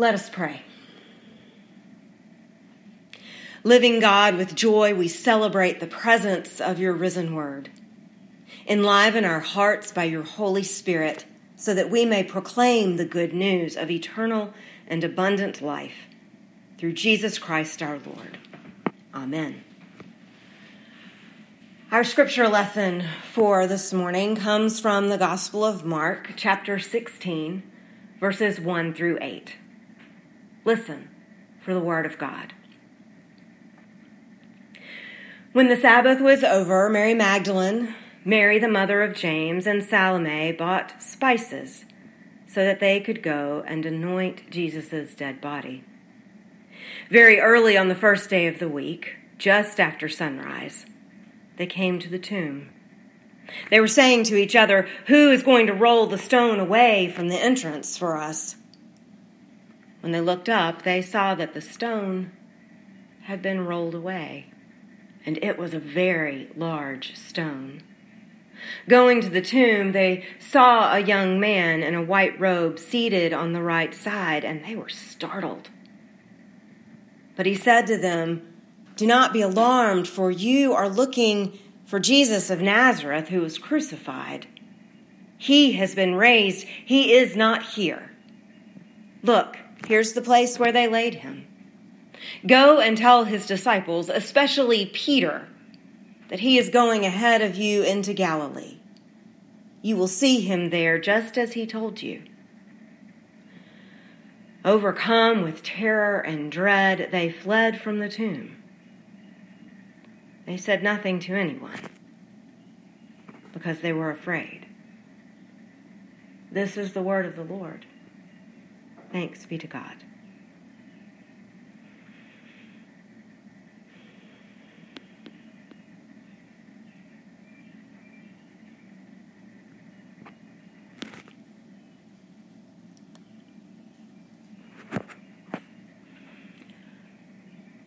Let us pray. Living God, with joy we celebrate the presence of your risen word. Enliven our hearts by your Holy Spirit so that we may proclaim the good news of eternal and abundant life through Jesus Christ our Lord. Amen. Our scripture lesson for this morning comes from the Gospel of Mark, chapter 16, verses 1 through 8. Listen for the word of God. When the Sabbath was over, Mary Magdalene, Mary the mother of James, and Salome bought spices so that they could go and anoint Jesus' dead body. Very early on the first day of the week, just after sunrise, they came to the tomb. They were saying to each other, Who is going to roll the stone away from the entrance for us? When they looked up, they saw that the stone had been rolled away, and it was a very large stone. Going to the tomb, they saw a young man in a white robe seated on the right side, and they were startled. But he said to them, Do not be alarmed, for you are looking for Jesus of Nazareth who was crucified. He has been raised, he is not here. Look, Here's the place where they laid him. Go and tell his disciples, especially Peter, that he is going ahead of you into Galilee. You will see him there just as he told you. Overcome with terror and dread, they fled from the tomb. They said nothing to anyone because they were afraid. This is the word of the Lord. Thanks be to God.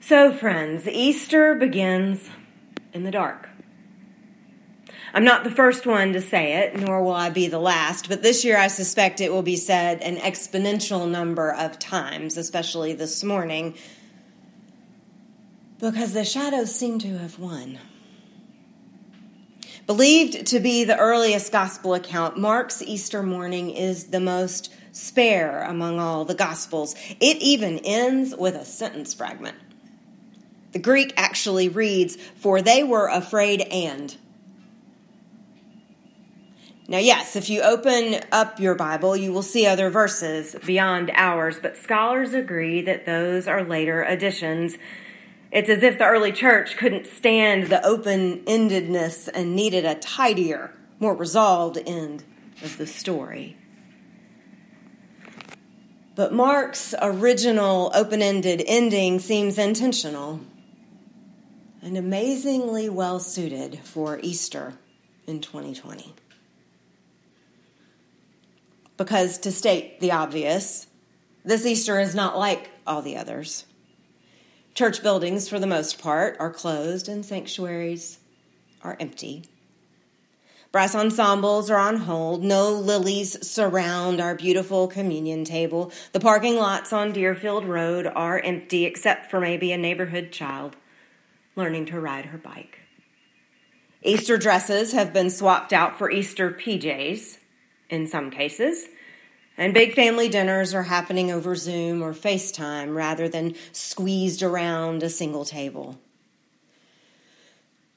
So, friends, Easter begins in the dark. I'm not the first one to say it, nor will I be the last, but this year I suspect it will be said an exponential number of times, especially this morning, because the shadows seem to have won. Believed to be the earliest gospel account, Mark's Easter morning is the most spare among all the gospels. It even ends with a sentence fragment. The Greek actually reads, For they were afraid and. Now, yes, if you open up your Bible, you will see other verses beyond ours, but scholars agree that those are later additions. It's as if the early church couldn't stand the open endedness and needed a tidier, more resolved end of the story. But Mark's original open ended ending seems intentional and amazingly well suited for Easter in 2020. Because, to state the obvious, this Easter is not like all the others. Church buildings, for the most part, are closed and sanctuaries are empty. Brass ensembles are on hold. No lilies surround our beautiful communion table. The parking lots on Deerfield Road are empty, except for maybe a neighborhood child learning to ride her bike. Easter dresses have been swapped out for Easter PJs in some cases. And big family dinners are happening over Zoom or FaceTime rather than squeezed around a single table.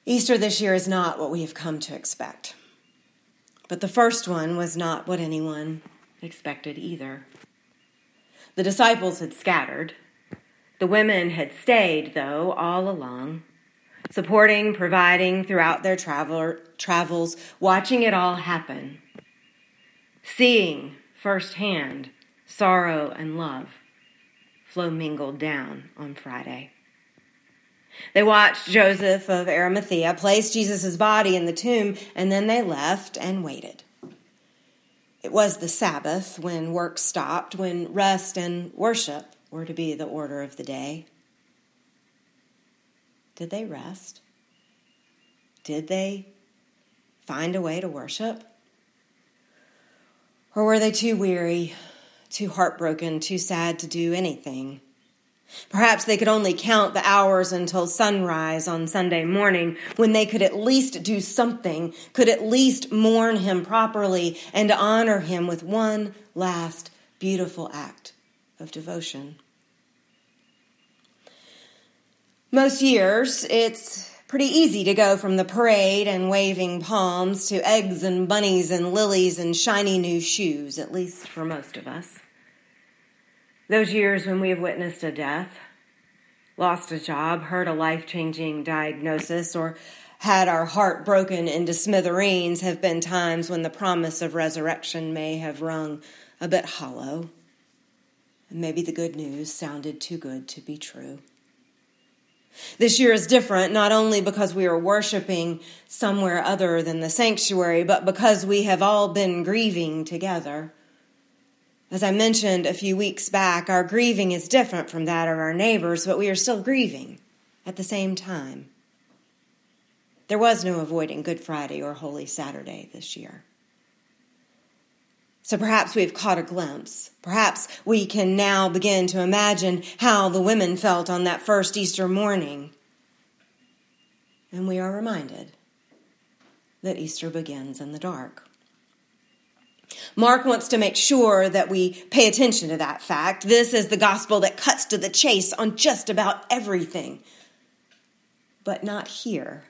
Easter this year is not what we have come to expect. But the first one was not what anyone expected either. The disciples had scattered. The women had stayed, though, all along, supporting, providing throughout their travel, travels, watching it all happen seeing firsthand sorrow and love flow mingled down on Friday. They watched Joseph of Arimathea place Jesus' body in the tomb, and then they left and waited. It was the Sabbath when work stopped, when rest and worship were to be the order of the day. Did they rest? Did they find a way to worship? Or were they too weary, too heartbroken, too sad to do anything. Perhaps they could only count the hours until sunrise on Sunday morning when they could at least do something, could at least mourn him properly and honor him with one last beautiful act of devotion. Most years, it's pretty easy to go from the parade and waving palms to eggs and bunnies and lilies and shiny new shoes, at least for most of us. Those years when we have witnessed a death, lost a job, heard a life changing diagnosis, or had our heart broken into smithereens have been times when the promise of resurrection may have rung a bit hollow. And maybe the good news sounded too good to be true. This year is different not only because we are worshiping somewhere other than the sanctuary, but because we have all been grieving together. As I mentioned a few weeks back, our grieving is different from that of our neighbors, but we are still grieving at the same time. There was no avoiding Good Friday or Holy Saturday this year. So perhaps we've caught a glimpse. Perhaps we can now begin to imagine how the women felt on that first Easter morning. And we are reminded that Easter begins in the dark. Mark wants to make sure that we pay attention to that fact. This is the gospel that cuts to the chase on just about everything, but not here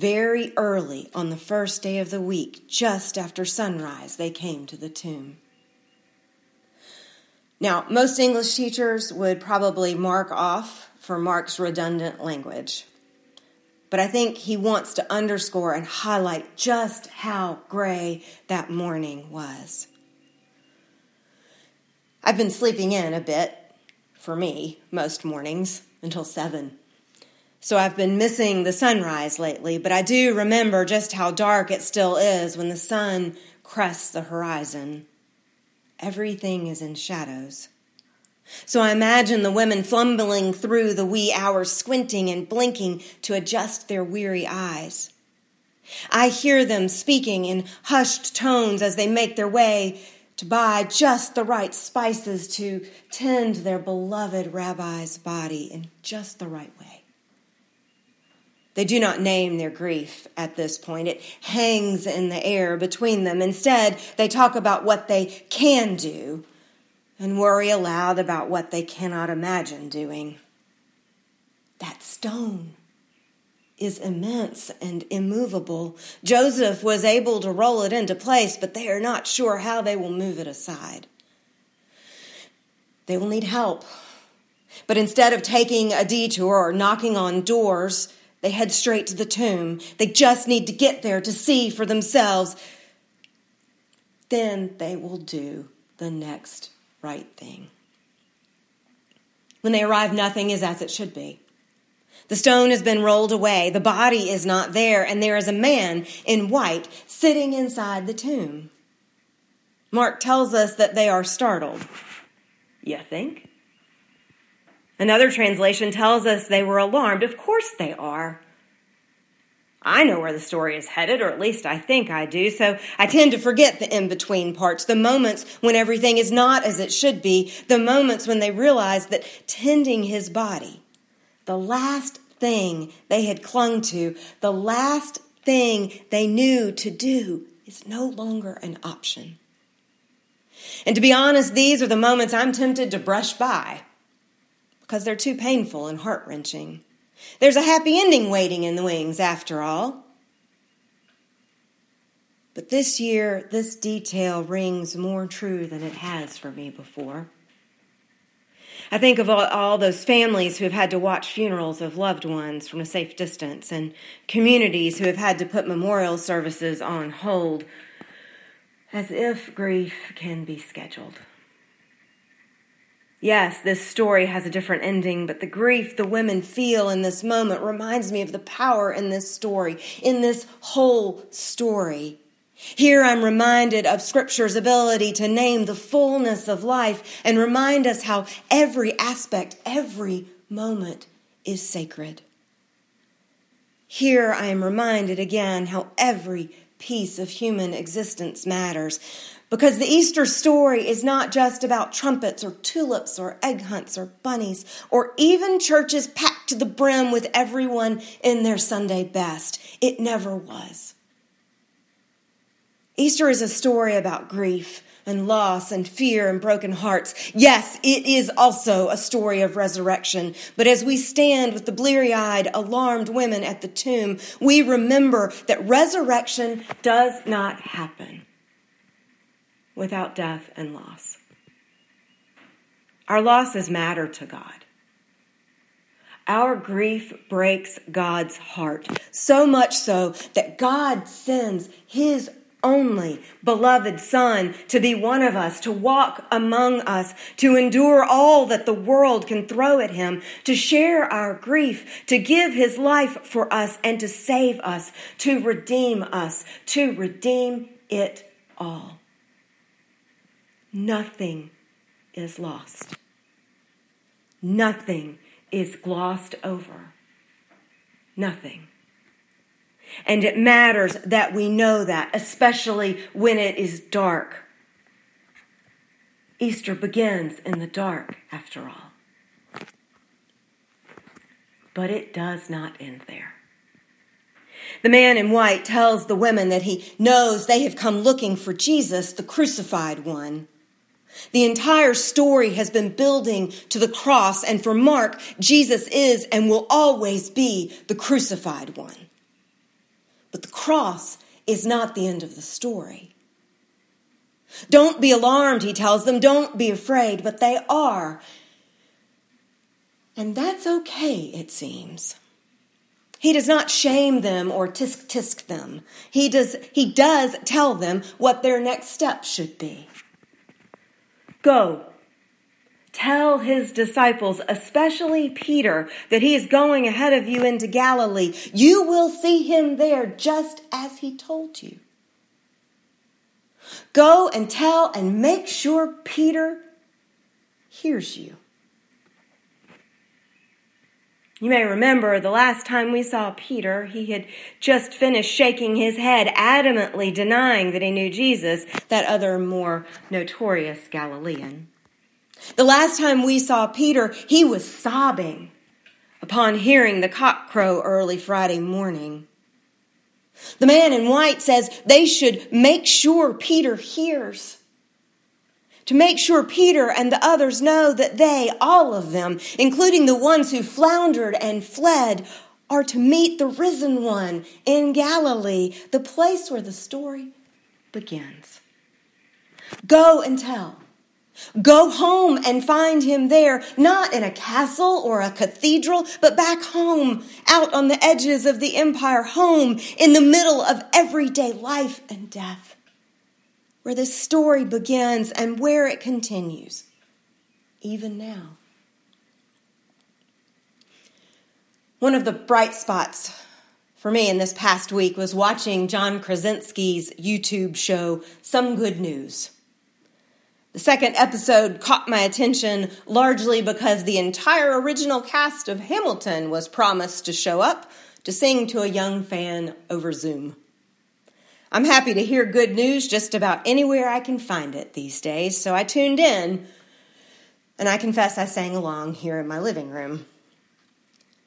very early on the first day of the week, just after sunrise, they came to the tomb. Now, most English teachers would probably mark off for Mark's redundant language. But I think he wants to underscore and highlight just how gray that morning was. I've been sleeping in a bit, for me, most mornings, until seven. So I've been missing the sunrise lately, but I do remember just how dark it still is when the sun crests the horizon. Everything is in shadows. So I imagine the women fumbling through the wee hours, squinting and blinking to adjust their weary eyes. I hear them speaking in hushed tones as they make their way to buy just the right spices to tend their beloved rabbi's body in just the right way. They do not name their grief at this point. It hangs in the air between them. Instead, they talk about what they can do and worry aloud about what they cannot imagine doing. That stone is immense and immovable. Joseph was able to roll it into place, but they are not sure how they will move it aside. They will need help. But instead of taking a detour or knocking on doors, they head straight to the tomb. They just need to get there to see for themselves. Then they will do the next right thing. When they arrive, nothing is as it should be. The stone has been rolled away, the body is not there, and there is a man in white sitting inside the tomb. Mark tells us that they are startled. You think? Another translation tells us they were alarmed. Of course they are. I know where the story is headed, or at least I think I do, so I tend to forget the in between parts, the moments when everything is not as it should be, the moments when they realize that tending his body, the last thing they had clung to, the last thing they knew to do, is no longer an option. And to be honest, these are the moments I'm tempted to brush by because they're too painful and heart wrenching. There's a happy ending waiting in the wings, after all. But this year, this detail rings more true than it has for me before. I think of all, all, those families who have had to watch funerals of loved ones from a safe distance and communities who have had to put memorial services on hold as if grief can be scheduled. Yes, this story has a different ending, but the grief the women feel in this moment reminds me of the power in this story, in this whole story. Here I'm reminded of Scripture's ability to name the fullness of life and remind us how every aspect, every moment is sacred. Here I am reminded again how every piece of human existence matters. Because the Easter story is not just about trumpets or tulips or egg hunts or bunnies or even churches packed to the brim with everyone in their Sunday best. It never was. Easter is a story about grief and loss and fear and broken hearts. Yes, it is also a story of resurrection. But as we stand with the bleary eyed, alarmed women at the tomb, we remember that resurrection does not happen without death and loss. Our losses matter to God. Our grief breaks God's heart, so much so that God sends His only beloved Son to be one of us, to walk among us, to endure all that the world can throw at Him, to share our grief, to give His life for us, and to save us, to redeem us, to redeem it all. Nothing is lost. Nothing is glossed over. Nothing. And it matters that we know that, especially when it is dark. Easter begins in the dark, after all. But it does not end there. The man in white tells the women that he knows they have come looking for Jesus, the crucified one. The entire story has been building to the cross, and for Mark, Jesus is and will always be the crucified one. But the cross is not the end of the story. Don't be alarmed, he tells them. Don't be afraid, but they are. And that's okay, it seems. He does not shame them or tisk tisk them. He does, he does tell them what their next step should be. Go. Tell his disciples, especially Peter, that he is going ahead of you into Galilee. You will see him there just as he told you. Go and tell and make sure Peter hears you. You may remember the last time we saw Peter, he had just finished shaking his head, adamantly denying that he knew Jesus, that other more notorious Galilean. The last time we saw Peter, he was sobbing upon hearing the cock crow early Friday morning. The man in white says they should make sure Peter hears to make sure Peter and the others know that they, all of them, including the ones who floundered and fled, are to meet the risen one in Galilee, the place where the story begins. Go and tell. Go home and find him there, not in a castle or a cathedral, but back home, out on the edges of the empire, home in the middle of everyday life and death where this story begins and where it continues, even now. One of the bright spots for me in this past week was watching John Krasinski's YouTube show, Some Good News. The second episode caught my attention largely because the entire original cast of Hamilton was promised to show up to sing to a young fan over Zoom. I'm happy to hear good news just about anywhere I can find it these days, so I tuned in, and I confess I sang along here in my living room.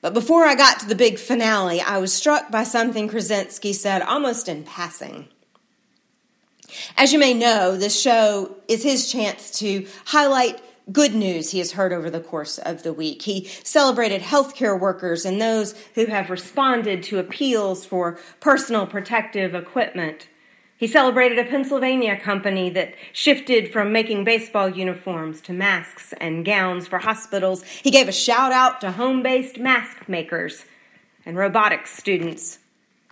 But before I got to the big finale, I was struck by something Krasinski said almost in passing. As you may know, this show is his chance to highlight good news he has heard over the course of the week. He celebrated healthcare workers and those who have responded to appeals for personal protective equipment. He celebrated a Pennsylvania company that shifted from making baseball uniforms to masks and gowns for hospitals. He gave a shout out to home based mask makers and robotics students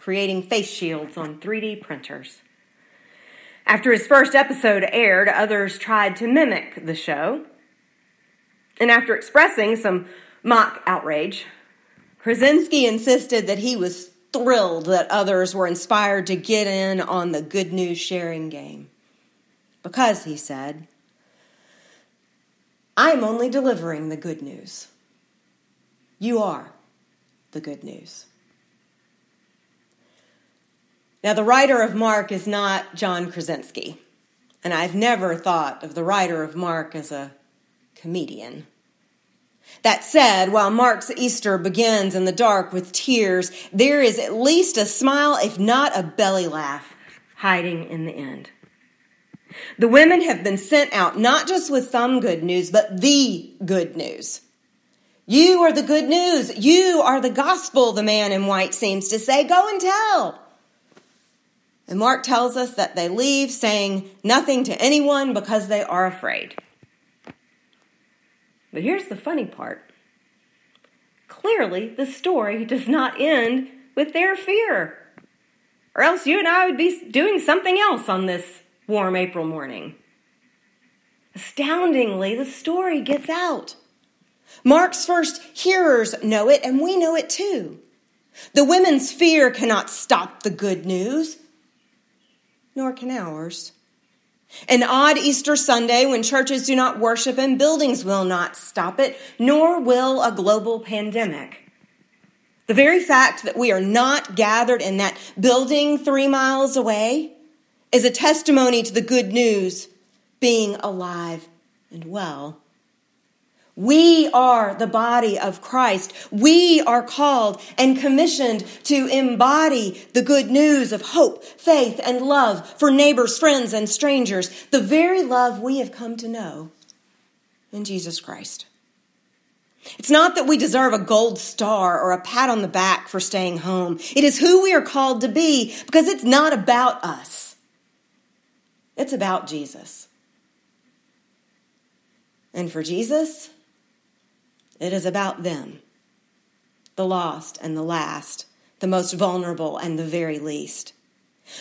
creating face shields on 3D printers. After his first episode aired, others tried to mimic the show. And after expressing some mock outrage, Krasinski insisted that he was thrilled that others were inspired to get in on the good news sharing game. Because, he said, I'm only delivering the good news. You are the good news. Now, the writer of Mark is not John Krasinski, and I've never thought of the writer of Mark as a comedian. That said, while Mark's Easter begins in the dark with tears, there is at least a smile, if not a belly laugh, hiding in the end. The women have been sent out not just with some good news, but the good news. You are the good news. You are the gospel, the man in white seems to say. Go and tell. And Mark tells us that they leave saying nothing to anyone because they are afraid. But here's the funny part clearly, the story does not end with their fear, or else you and I would be doing something else on this warm April morning. Astoundingly, the story gets out. Mark's first hearers know it, and we know it too. The women's fear cannot stop the good news, nor can ours. An odd Easter Sunday when churches do not worship and buildings will not stop it, nor will a global pandemic. The very fact that we are not gathered in that building three miles away is a testimony to the good news being alive and well. We are the body of Christ. We are called and commissioned to embody the good news of hope, faith, and love for neighbors, friends, and strangers, the very love we have come to know in Jesus Christ. It's not that we deserve a gold star or a pat on the back for staying home. It is who we are called to be because it's not about us. It's about Jesus. And for Jesus, it is about them, the lost and the last, the most vulnerable and the very least.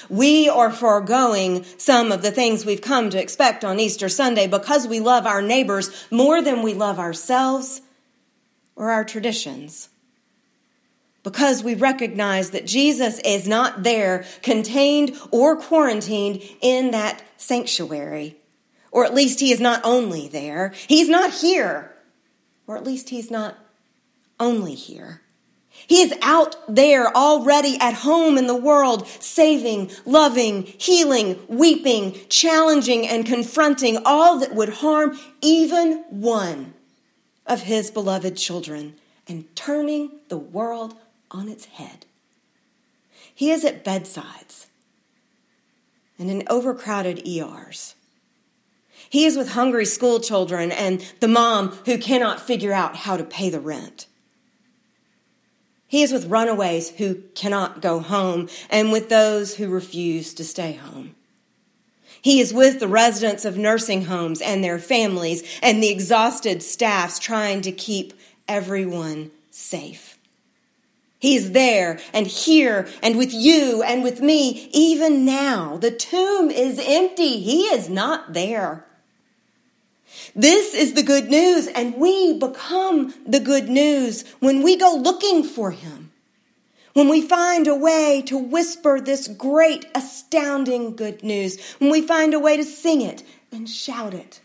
We are foregoing some of the things we've come to expect on Easter Sunday because we love our neighbors more than we love ourselves or our traditions. Because we recognize that Jesus is not there, contained or quarantined in that sanctuary. Or at least he is not only there, he's not here or at least he's not only here. He is out there already at home in the world, saving, loving, healing, weeping, challenging, and confronting all that would harm even one of his beloved children and turning the world on its head. He is at bedsides and in overcrowded ERs he is with hungry school children and the mom who cannot figure out how to pay the rent. He is with runaways who cannot go home and with those who refuse to stay home. He is with the residents of nursing homes and their families and the exhausted staffs trying to keep everyone safe. He is there and here and with you and with me even now. The tomb is empty. He is not there. This is the good news, and we become the good news when we go looking for Him. When we find a way to whisper this great, astounding good news, when we find a way to sing it and shout it.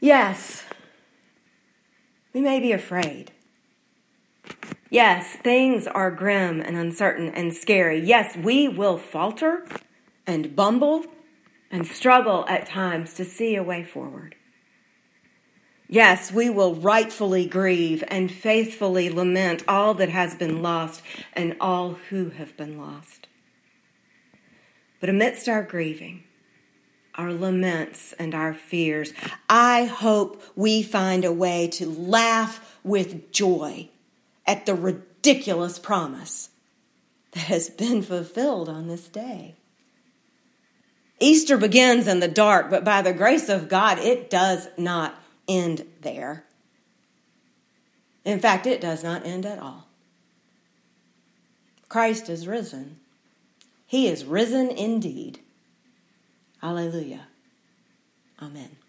Yes, we may be afraid. Yes, things are grim and uncertain and scary. Yes, we will falter and bumble and struggle at times to see a way forward. Yes, we will rightfully grieve and faithfully lament all that has been lost and all who have been lost. But amidst our grieving, our laments, and our fears, I hope we find a way to laugh with joy at the ridiculous promise that has been fulfilled on this day. Easter begins in the dark, but by the grace of God, it does not end there. In fact, it does not end at all. Christ is risen. He is risen indeed. Alleluia. Amen.